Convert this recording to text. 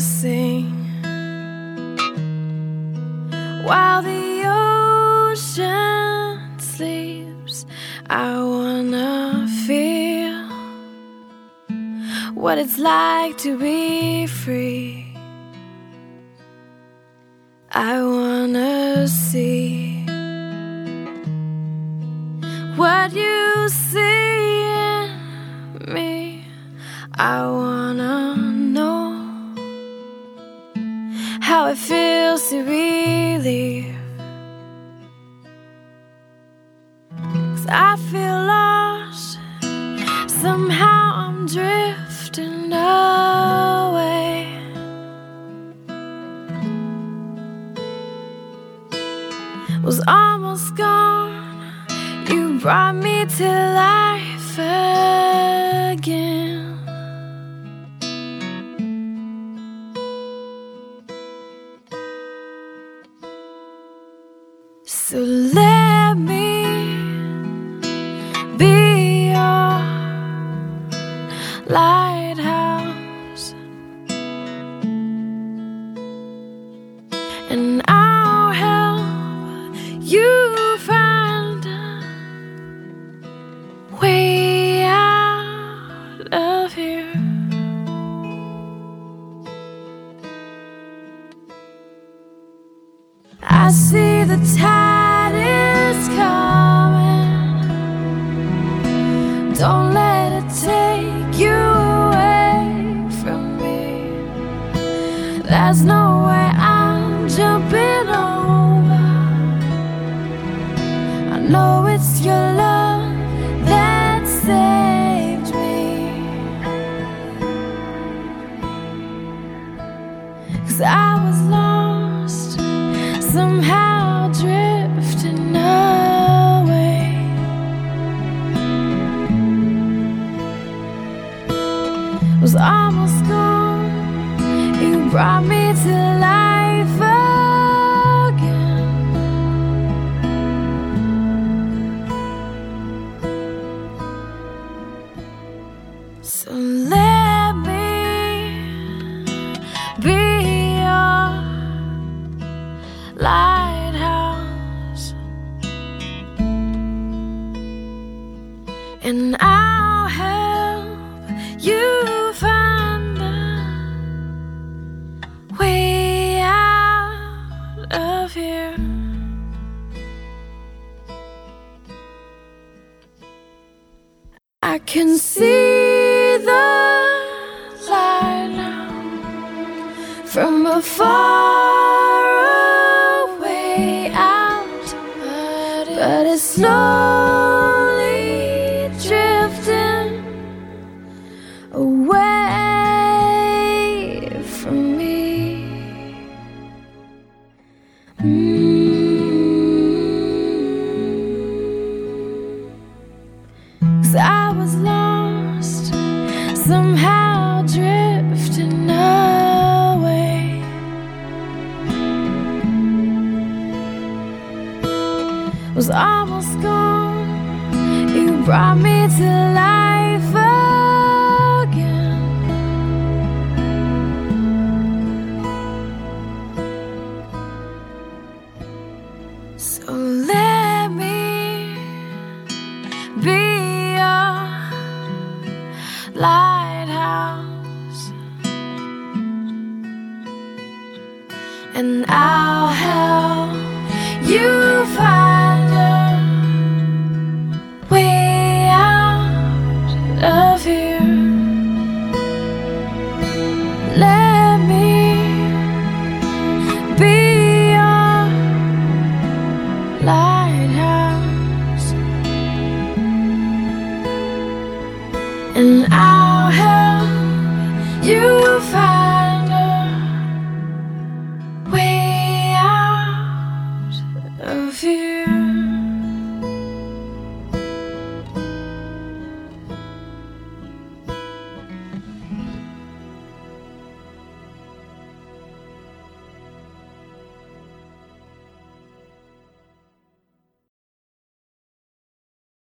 sing while the ocean sleeps. I wanna feel what it's like to be free. I wanna see what you see in me. I wanna how it feels to believe. Cause I feel lost. Somehow I'm drifting away. Was almost gone. You brought me to life So let me be your lighthouse, I see the tide is coming. Don't let it take you away from me. There's no way I'm jumping over. I know it's your love that saved me. Cause I was lost, somehow drifting away. Was almost gone, you brought me to life again. So let and I'll help you find a way out of here. I can see the light now from afar away out, but it's slowly I was lost, somehow drifting away. Was almost gone, you brought me to life again. So let and I'll help you find a way out of here. Let me be your lighthouse, and I'll help you find. here.